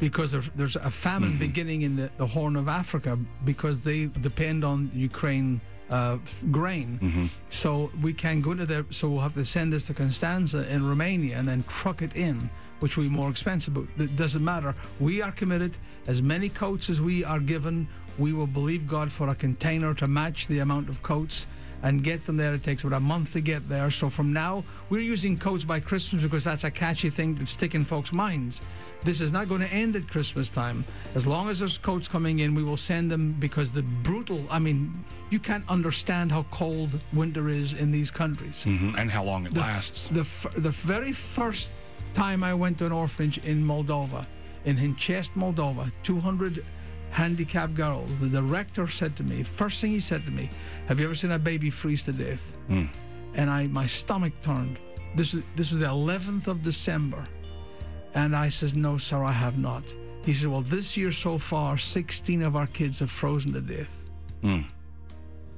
because there's a famine beginning in the, the Horn of Africa because they depend on Ukraine uh, grain. So we can't go to there, so we'll have to send this to Constanza in Romania and then truck it in. Which will be more expensive, but it doesn't matter. We are committed. As many coats as we are given, we will believe God for a container to match the amount of coats and get them there. It takes about a month to get there. So from now, we're using coats by Christmas because that's a catchy thing that's sticking folks' minds. This is not going to end at Christmas time. As long as there's coats coming in, we will send them because the brutal, I mean, you can't understand how cold winter is in these countries. Mhm, And how long it The lasts. The, f- the very first time I went to an orphanage in Moldova, in Hinchest, Moldova, 200 handicapped girls, the director said to me, first thing he said to me, have you ever seen a baby freeze to death? Hmm. And I, my stomach turned. This is this was the 11th of December, and I says, no, sir, I have not. He said, well, this year so far, 16 of our kids have frozen to death. Hmm.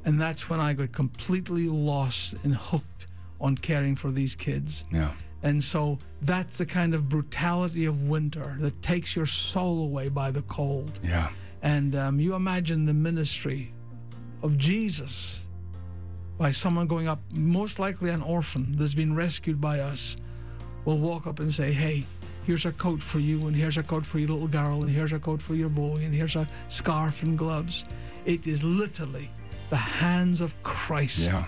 And that's when I got completely lost and hooked on caring for these kids. Yeah. And so that's the kind of brutality of winter that takes your soul away by the cold. Yeah. And um, you imagine the ministry of Jesus by someone going up, most likely an orphan that's been rescued by us, will walk up and say, Hey, here's a coat for you, and here's a coat for your little girl, and here's a coat for your boy, and here's a scarf and gloves. It is literally the hands of Christ Yeah.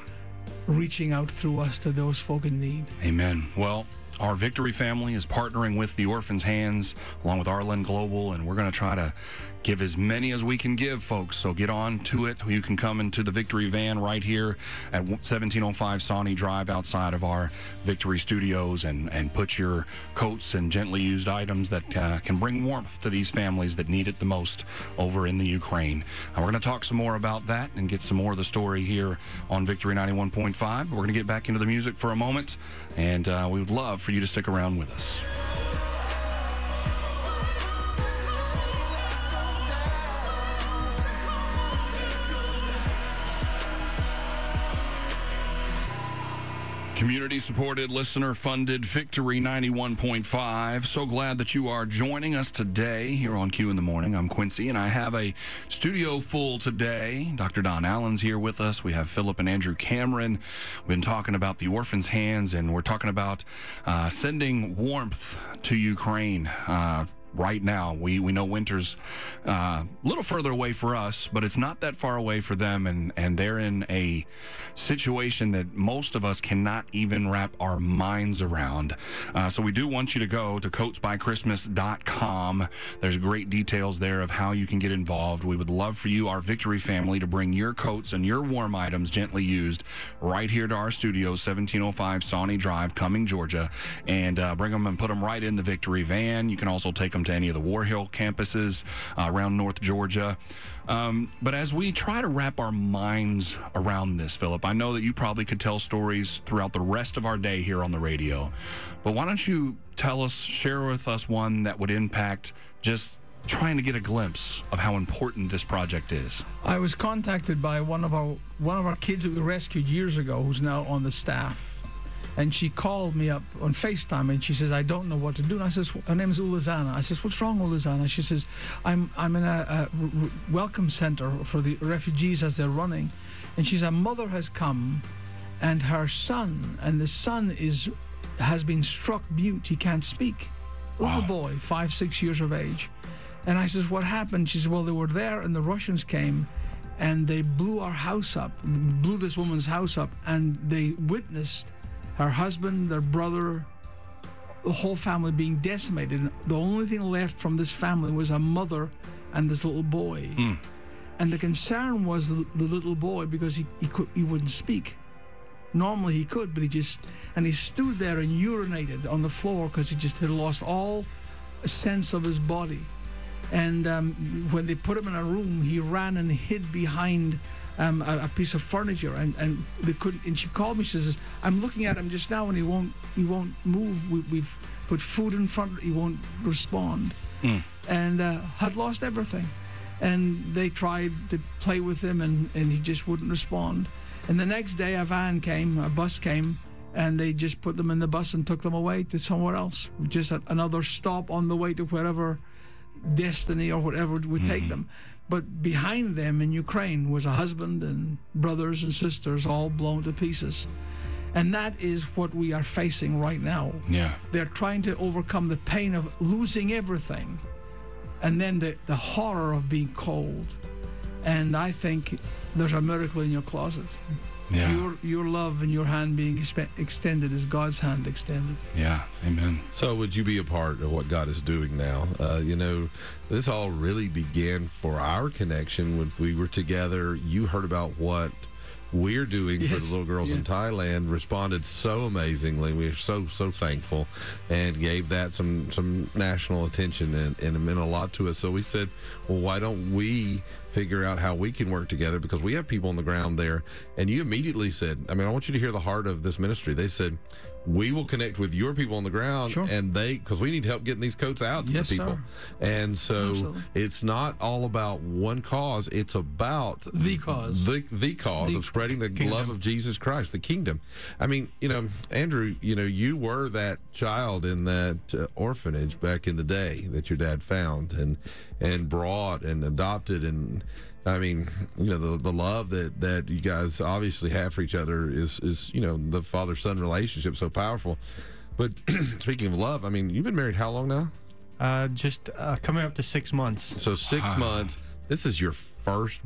reaching out through us to those folk in need. Amen. Well, our Victory family is partnering with the Orphan's Hands along with RLN Global, and we're going to try to give as many as we can give, folks. So get on to it. You can come into the Victory van right here at 1705 Sawnee Drive outside of our Victory studios and, and put your coats and gently used items that uh, can bring warmth to these families that need it the most over in the Ukraine. And we're going to talk some more about that and get some more of the story here on Victory 91.5. We're going to get back into the music for a moment, and uh, we would love for you to stick around with us. Community supported, listener funded Victory 91.5. So glad that you are joining us today here on Q in the Morning. I'm Quincy, and I have a studio full today. Dr. Don Allen's here with us. We have Philip and Andrew Cameron. We've been talking about the orphan's hands, and we're talking about uh, sending warmth to Ukraine. Uh, right now. We we know winter's uh, a little further away for us, but it's not that far away for them, and and they're in a situation that most of us cannot even wrap our minds around. Uh, so we do want you to go to coatsbychristmas.com. There's great details there of how you can get involved. We would love for you, our Victory family, to bring your coats and your warm items gently used right here to our studio, 1705 Sawnee Drive, Cumming, Georgia, and uh, bring them and put them right in the Victory van. You can also take them to any of the War Hill campuses uh, around North Georgia. Um, but as we try to wrap our minds around this, Philip, I know that you probably could tell stories throughout the rest of our day here on the radio. But why don't you tell us, share with us one that would impact just trying to get a glimpse of how important this project is? I was contacted by one of our one of our kids that we rescued years ago, who's now on the staff, and she called me up on FaceTime and she says, "I don't know what to do." And I says, "Her name is Ulazana." I says, "What's wrong, Ulazana?" She says, "I'm I'm in a, a welcome center for the refugees as they're running," and she says, "A mother has come, and her son, and the son is has been struck mute. He can't speak. Little boy, five six years of age." And I says, What happened? She says, Well, they were there and the Russians came and they blew our house up, blew this woman's house up, and they witnessed her husband, their brother, the whole family being decimated. The only thing left from this family was a mother and this little boy. And the concern was the, the little boy because he, he could he wouldn't speak. Normally he could, but he just and he stood there and urinated on the floor because he just had lost all sense of his body. And um, when they put him in a room, he ran and hid behind um, a, a piece of furniture, and, and they couldn't. And she called me. She says, "I'm looking at him just now, and he won't he won't move. We, we've put food in front. He won't respond." And uh, had lost everything. And they tried to play with him, and, and he just wouldn't respond. And the next day, a van came, a bus came, and they just put them in the bus and took them away to somewhere else. Just another stop on the way to wherever destiny or whatever would take them. But behind them in Ukraine was a husband and brothers and sisters all blown to pieces. And that is what we are facing right now. Yeah. They're trying to overcome the pain of losing everything and then the, the horror of being cold. And I think there's a miracle in your closet. Yeah. Your, your love and your hand being expe- extended is God's hand extended. Yeah. Amen. So, would you be a part of what God is doing now? Uh, you know, this all really began for our connection when we were together. You heard about what we're doing for the little girls in. Thailand. Responded so amazingly. We're so so thankful, and gave that some some national attention, and, and it meant a lot to us. So we said, well, why don't we figure out how we can work together because we have people on the ground there. And you immediately said, I mean, I want you to hear the heart of this ministry. They said. We will connect with your people on the ground, Sure. and they because we need help getting these coats out to Yes, the people. sir. And so Absolutely. it's not all about one cause; it's about The cause. the the cause The of spreading the kingdom. love of Jesus Christ, the kingdom. I mean, you know, Andrew, you know, you were that child in that uh, orphanage back in the day that your dad found and and brought and adopted and. I mean, you know, the the love that that you guys obviously have for each other is is you know the father son relationship so powerful. But speaking of love, I mean, you've been married how long now? Uh, just uh, coming up to six months. So six months. This is your first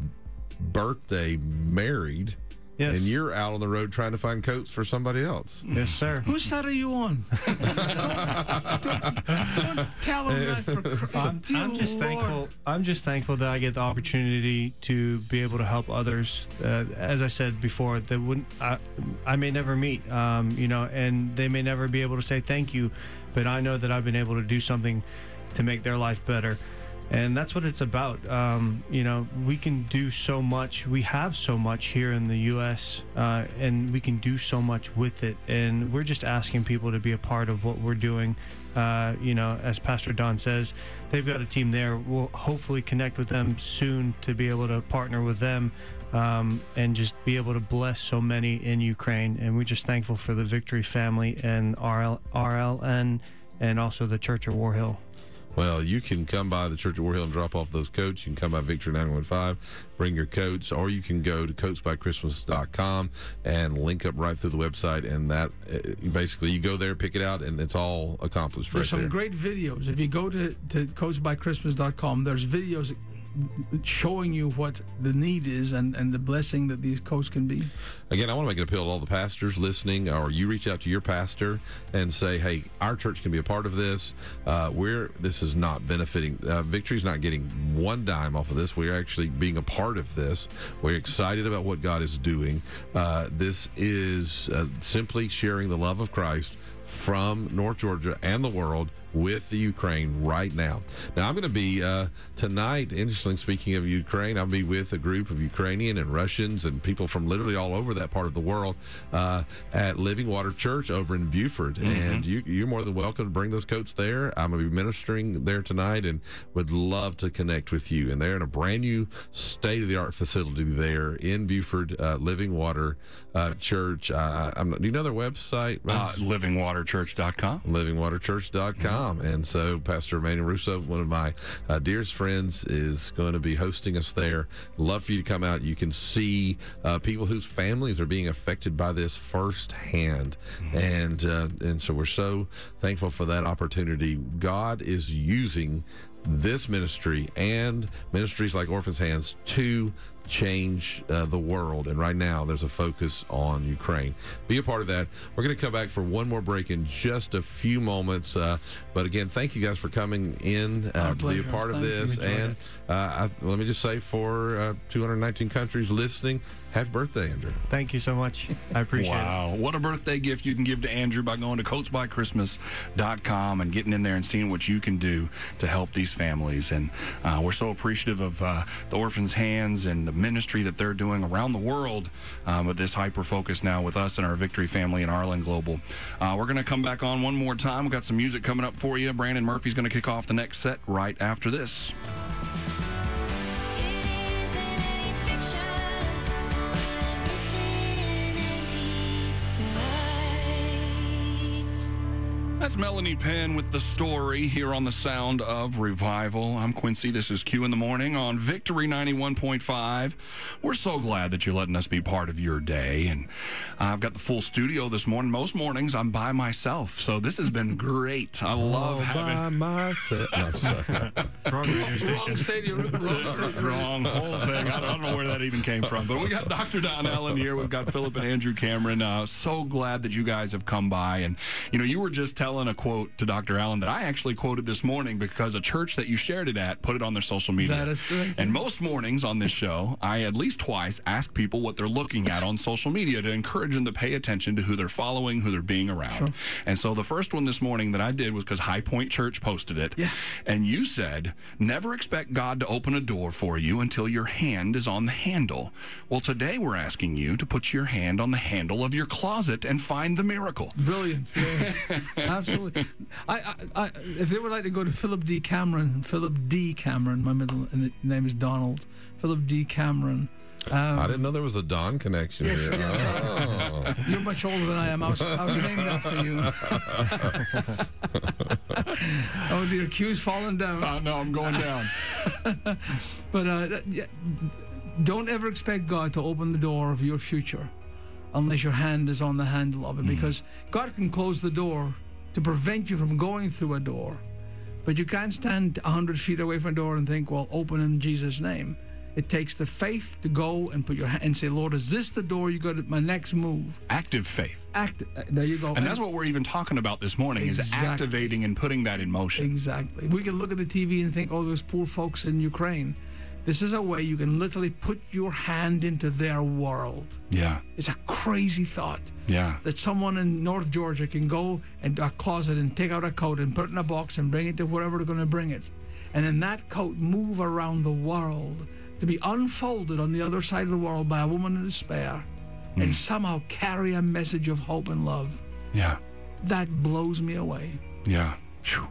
birthday married, Yes. and you're out on the road trying to find coats for somebody else. Yes, sir. Whose side are you on? don't, don't, don't tell him that for Christ. I'm, I'm just thankful. I'm just thankful that I get the opportunity to be able to help others. Uh, as I said before, that wouldn't I, I may never meet, um, you know, and they may never be able to say thank you, but I know that I've been able to do something to make their life better. And that's what it's about. Um, you know, we can do so much. We have so much here in the U.S., uh, and we can do so much with it. And we're just asking people to be a part of what we're doing. Uh, you know, as Pastor Don says, they've got a team there. We'll hopefully connect with them soon to be able to partner with them um, and just be able to bless so many in Ukraine. And we're just thankful for the Victory family and RL, RLN and also the Church of War Hill. Well, you can come by the Church of War Hill and drop off those coats. You can come by Victory 915, bring your coats, or you can go to coatsbychristmas.com and link up right through the website. And that uh, basically, you go there, pick it out, and it's all accomplished There's right some there. great videos. If you go to, to coatsbychristmas.com, there's videos showing you what the need is and, and the blessing that these coats can be. Again, I want to make an appeal to all the pastors listening, or you reach out to your pastor and say, "Hey, our church can be a part of this. Uh, we're this is not benefiting. Uh, Victory's not getting one dime off of this. We're actually being a part of this. We're excited about what God is doing. Uh, this is uh, simply sharing the love of Christ." From North Georgia and the world with the Ukraine right now. Now, I'm going to be uh, tonight, interesting, speaking of Ukraine, I'll be with a group of Ukrainian and Russians and people from literally all over that part of the world uh, at Living Water Church over in Buford. And you, you're more than welcome to bring those coats there. I'm going to be ministering there tonight and would love to connect with you. And they're in a brand new state of the art facility there in Buford, uh, Living Water uh, Church. Uh, I'm, do you know their website? Uh, livingwaterchurch.com. livingwaterchurch.com. And so Pastor Emmanuel Russo, one of my uh, dearest friends, is going to be hosting us there. Love for you to come out. You can see uh, people whose families are being affected by this firsthand. And, uh, and so we're so thankful for that opportunity. God is using this ministry and ministries like Orphan's Hands to change uh, the world. And right now, there's a focus on Ukraine. Be a part of that. We're going to come back for one more break in just a few moments. Uh, but again, thank you guys for coming in uh, to be a part of Thank you. this. And uh, I, let me just say, for uh, 219 countries listening, happy birthday, Andrew. Thank you so much. I appreciate it. Wow. What a birthday gift you can give to Andrew by going to coatsbychristmas.com and getting in there and seeing what you can do to help these families. And uh, we're so appreciative of uh, the Orphan's Hands and the ministry that they're doing around the world um, with this hyper focus now with us and our Victory family in RLN Global. Uh, we're going to come back on one more time. We've got some music coming up for you. Brandon Murphy's going to kick off the next set right after this. That's Melanie Penn with the story here on the Sound of Revival. I'm Quincy. This is Q in the Morning on Victory 91.5. We're so glad that you're letting us be part of your day. And I've got the full studio this morning. Most mornings I'm by myself. So this has been great. I love having. myself. No, I'm sorry. Wrong Wrong stadium. Wrong stadium. Wrong whole thing. I don't, I don't know where that even came from. But we got Dr. Don Allen here. We've got Philip and Andrew Cameron. Uh, so glad that you guys have come by. And, you know, you were just telling a quote to Dr. Allen that I actually quoted this morning because a church that you shared it at put it on their social media. That is correct. And most mornings on this show, I at least twice ask people what they're looking at on social media to encourage them to pay attention to who they're following, who they're being around. And so the first one this morning that I did was because High Point Church posted it. Yeah. And you said, never expect God to open a door for you until your hand is on the handle. Well, today we're asking you to put your hand on the handle of your closet and find the miracle. Brilliant. Yeah. Absolutely. I, I, I, if they would like to go to Philip D. Cameron, Philip D. Cameron, my middle name is Donald. Philip D. Cameron. Um, I didn't know there was a Don connection Yes, here. yes. Oh. You're much older than I am. I was, I was named after you. oh dear, Q's falling down. Uh, no, I'm going down. But uh, yeah, don't ever expect God to open the door of your future unless your hand is on the handle of it, because God can close the door to prevent you from going through a door. But you can't stand 100 feet away from a door and think, well, open in Jesus' name. It takes the faith to go and put your hand and say, Lord, is this the door you got? My next move. Active faith. Act. uh, There you go. And that's what we're even talking about this morning is activating and putting that in motion. Exactly. We can look at the TV and think, oh, those poor folks in Ukraine. This is a way you can literally put your hand into their world. Yeah. It's a crazy thought Yeah. that someone in North Georgia can go into a closet and take out a coat and put it in a box and bring it to wherever they're going to bring it. And in that coat, move around the world to be unfolded on the other side of the world by a woman in despair and hmm. somehow carry a message of hope and love. Yeah. That blows me away. Yeah. Phew.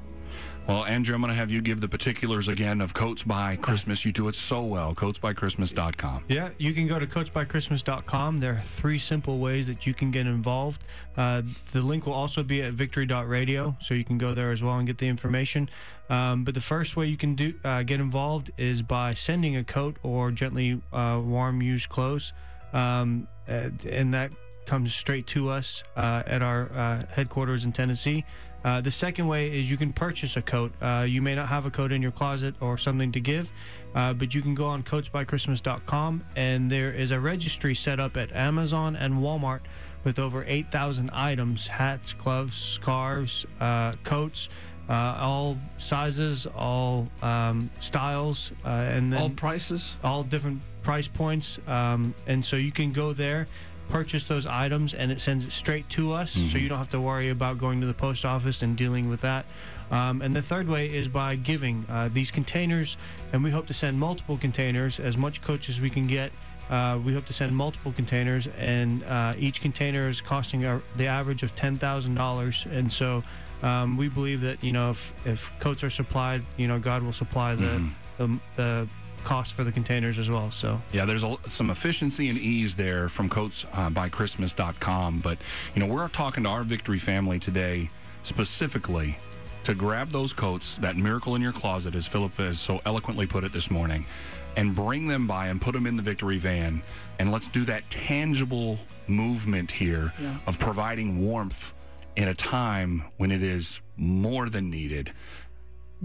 Well, Andrew, I'm going to have you give the particulars again of Coats by Christmas. You do it so well. CoatsByChristmas.com. Yeah, you can go to coatsbychristmas.com. There are three simple ways that you can get involved. Uh, the link will also be at victory.radio, so you can go there as well and get the information. Um, but the first way you can do uh, get involved is by sending a coat or gently uh, warm used clothes, um, and and that comes straight to us uh, at our uh, headquarters in Tennessee. Uh, the second way is you can purchase a coat. Uh, you may not have a coat in your closet or something to give, uh, but you can go on coatsbychristmas.com and there is a registry set up at Amazon and Walmart with over 8,000 items hats, gloves, scarves, uh, coats. Uh, all sizes, all um, styles, uh, and then All prices. all different price points. Um, and so you can go there, purchase those items, and it sends it straight to us. So you don't have to worry about going to the post office and dealing with that. Um, and the third way is by giving uh, these containers, and we hope to send multiple containers, as much coach as we can get. Uh, we hope to send multiple containers, and uh, each container is costing our, the average of ten thousand dollars. And so, um, we believe that you know if if coats are supplied, you know God will supply the the, the cost for the containers as well. So Yeah, there's a, some efficiency and ease there from Coats uh, by Christmas.com. But, you know, we're talking to our Victory family today specifically to grab those coats, that miracle in your closet, as Philip has so eloquently put it this morning, and bring them by and put them in the Victory van. And let's do that tangible movement here Yeah. of providing warmth in a time when it is more than needed.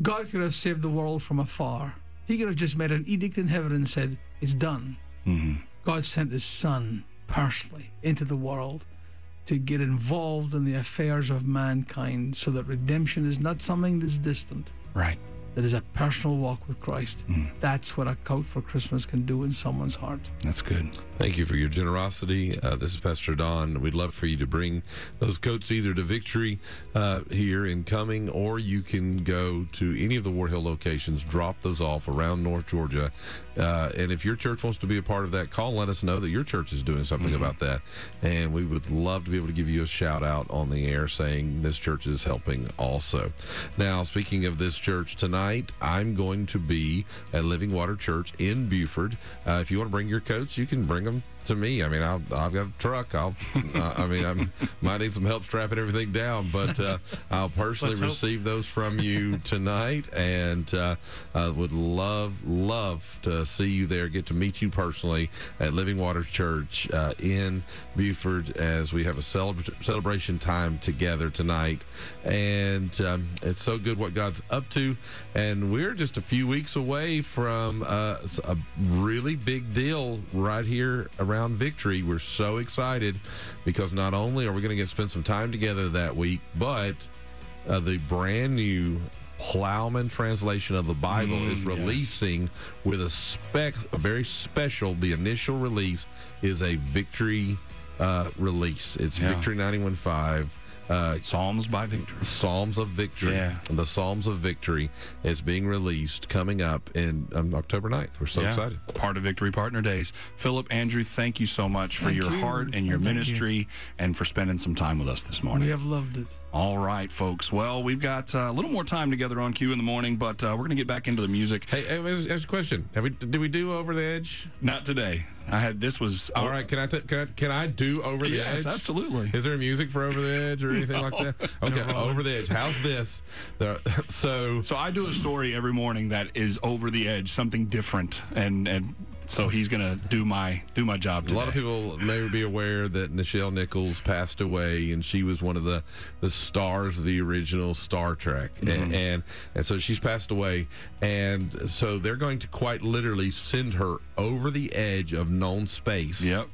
God could have saved the world from afar. He could have just made an edict in heaven and said, It's done. Mm-hmm. God sent his son personally into the world to get involved in the affairs of mankind so that redemption is not something that's distant, Right. that is a personal walk with Christ. Mm. That's what a coat for Christmas can do in someone's heart. That's good. Thank you for your generosity. Uh, this is Pastor Don. We'd love for you to bring those coats either to Victory uh, here in Cumming, or you can go to any of the War Hill locations, drop those off around North Georgia. Uh, and if your church wants to be a part of that, call and let us know that your church is doing something about that. And we would love to be able to give you a shout out on the air saying this church is helping also. Now, speaking of this church tonight, I'm going to be at Living Water Church in Buford. Uh, if you want to bring your coats, you can bring them to me. I mean, I'll, I've got a truck. I'll, uh, I mean, I might need some help strapping everything down, but uh, I'll personally Let's hope. receive those from you tonight, and uh, uh, would love, love to see you there. Get to meet you personally at Living Water Church uh, in Buford as we have a celebra- celebration time together tonight, and um, it's so good what God's up to, and we're just a few weeks away from uh, a really big deal right here around Victory. We're so excited because not only are we going to get spend some time together that week, but uh, the brand new Plowman translation of the Bible Mm, is yes. releasing with a spec, a very special. The initial release is a Victory uh, release. It's Yeah. Victory 91.5. Uh, Psalms by Victory. Psalms of Victory. Yeah. The Psalms of Victory is being released coming up in um, October 9th. We're so Yeah. excited. Part of Victory Partner Days. Philip, Andrew, thank you so much for Thank your you. heart and your Thank you. ministry and for spending some time with us this morning. We have loved it. All right, folks. Well, we've got uh, a little more time together on Q in the morning, but uh, we're going to get back into the music. Hey, hey there's, a question. Have we, did we do Over the Edge? Not today. I had this was All right. Can I, t- can I can I do Over the Yes, Edge? Yes, absolutely. Is there music for Over the Edge or anything like that? Okay, Over the Edge. How's this? There- so So I do a story every morning that is over the edge, something different, and and so he's going to do my do my job A lot of people may be aware that Nichelle Nichols passed away, and she was one of the, the stars of the original Star Trek, Mm-hmm. and, and and so she's passed away, and so they're going to quite literally send her over the edge of known space. Yep.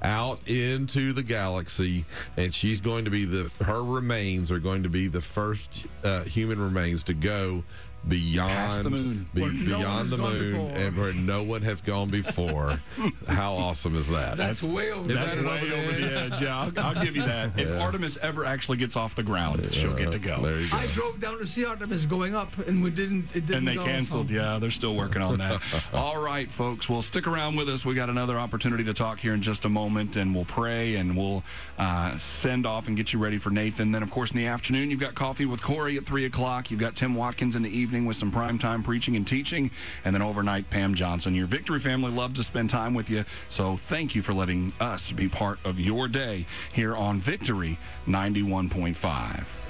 Out into the galaxy, and she's going to be the her remains are going to be the first uh, human remains to go beyond Past the moon. be- Where no one beyond has the gone moon, before. and where no one has gone before. How awesome is that? That's, way over. That's that way over the edge. Yeah, I'll, I'll give you that. If Artemis ever actually gets off the ground, she'll get to go. There you go. I drove down to see Artemis going up, and we didn't. It didn't and they go, canceled. so- Yeah, they're still working on that. All right, folks. Well, stick around with us. We got another opportunity to talk here in just a moment. moment and we'll pray and we'll uh, send off and get you ready for Nathan. Then, of course, in the afternoon, you've got coffee with Corey at 3 o'clock. You've got Tim Watkins in the evening with some primetime preaching and teaching. And then overnight, Pam Johnson. Your Victory family love to spend time with you. So thank you for letting us be part of your day here on Victory 91.5.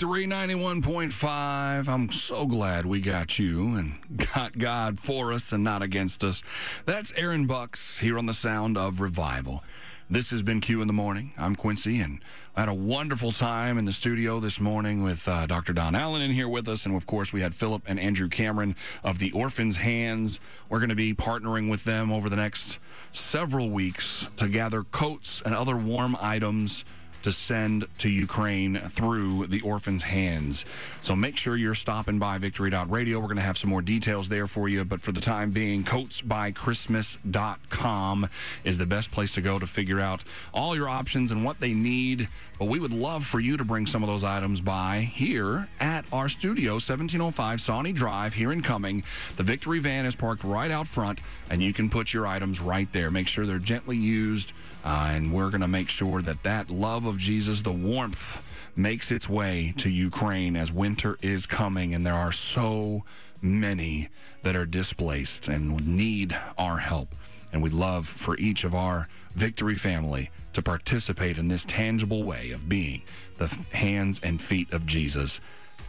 Victory 91.5. I'm so glad we got you and got God for us and not against us. That's Aaron Bucks here on the sound of revival. This has been Q in the morning. I'm Quincy, and I had a wonderful time in the studio this morning with uh, Dr. Don Allen in here with us. And of course, we had Philip and Andrew Cameron of the Orphan's Hands. We're going to be partnering with them over the next several weeks to gather coats and other warm items to send to Ukraine through the orphans' hands. So make sure you're stopping by victory.radio. We're going to have some more details there for you. But for the time being, coatsbychristmas.com is the best place to go to figure out all your options and what they need. But we would love for you to bring some of those items by here at our studio, 1705 Sawnee Drive here in Cumming. The Victory van is parked right out front, and you can put your items right there. Make sure they're gently used. Uh, and we're going to make sure that that love of Jesus, the warmth, makes its way to Ukraine as winter is coming. And there are so many that are displaced and need our help. And we'd love for each of our victory family to participate in this tangible way of being the hands and feet of Jesus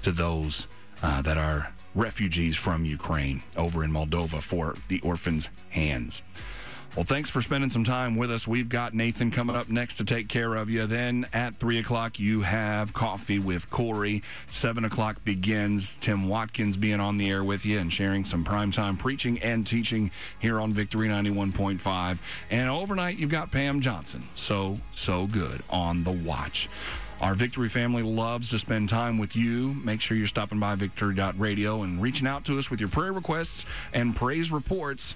to those uh, that are refugees from Ukraine over in Moldova for the orphans' hands. Well, thanks for spending some time with us. We've got Nathan coming up next to take care of you. Then at 3 o'clock, you have coffee with Corey. 7 o'clock begins Tim Watkins being on the air with you and sharing some primetime preaching and teaching here on Victory 91.5. And overnight, you've got Pam Johnson. So, so good on the watch. Our Victory family loves to spend time with you. Make sure you're stopping by victory.radio and reaching out to us with your prayer requests and praise reports.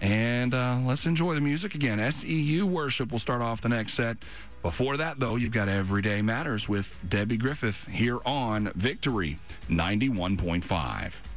And uh, let's enjoy the music again. SEU Worship will start off the next set. Before that, though, you've got Everyday Matters with Debbie Griffith here on Victory 91.5.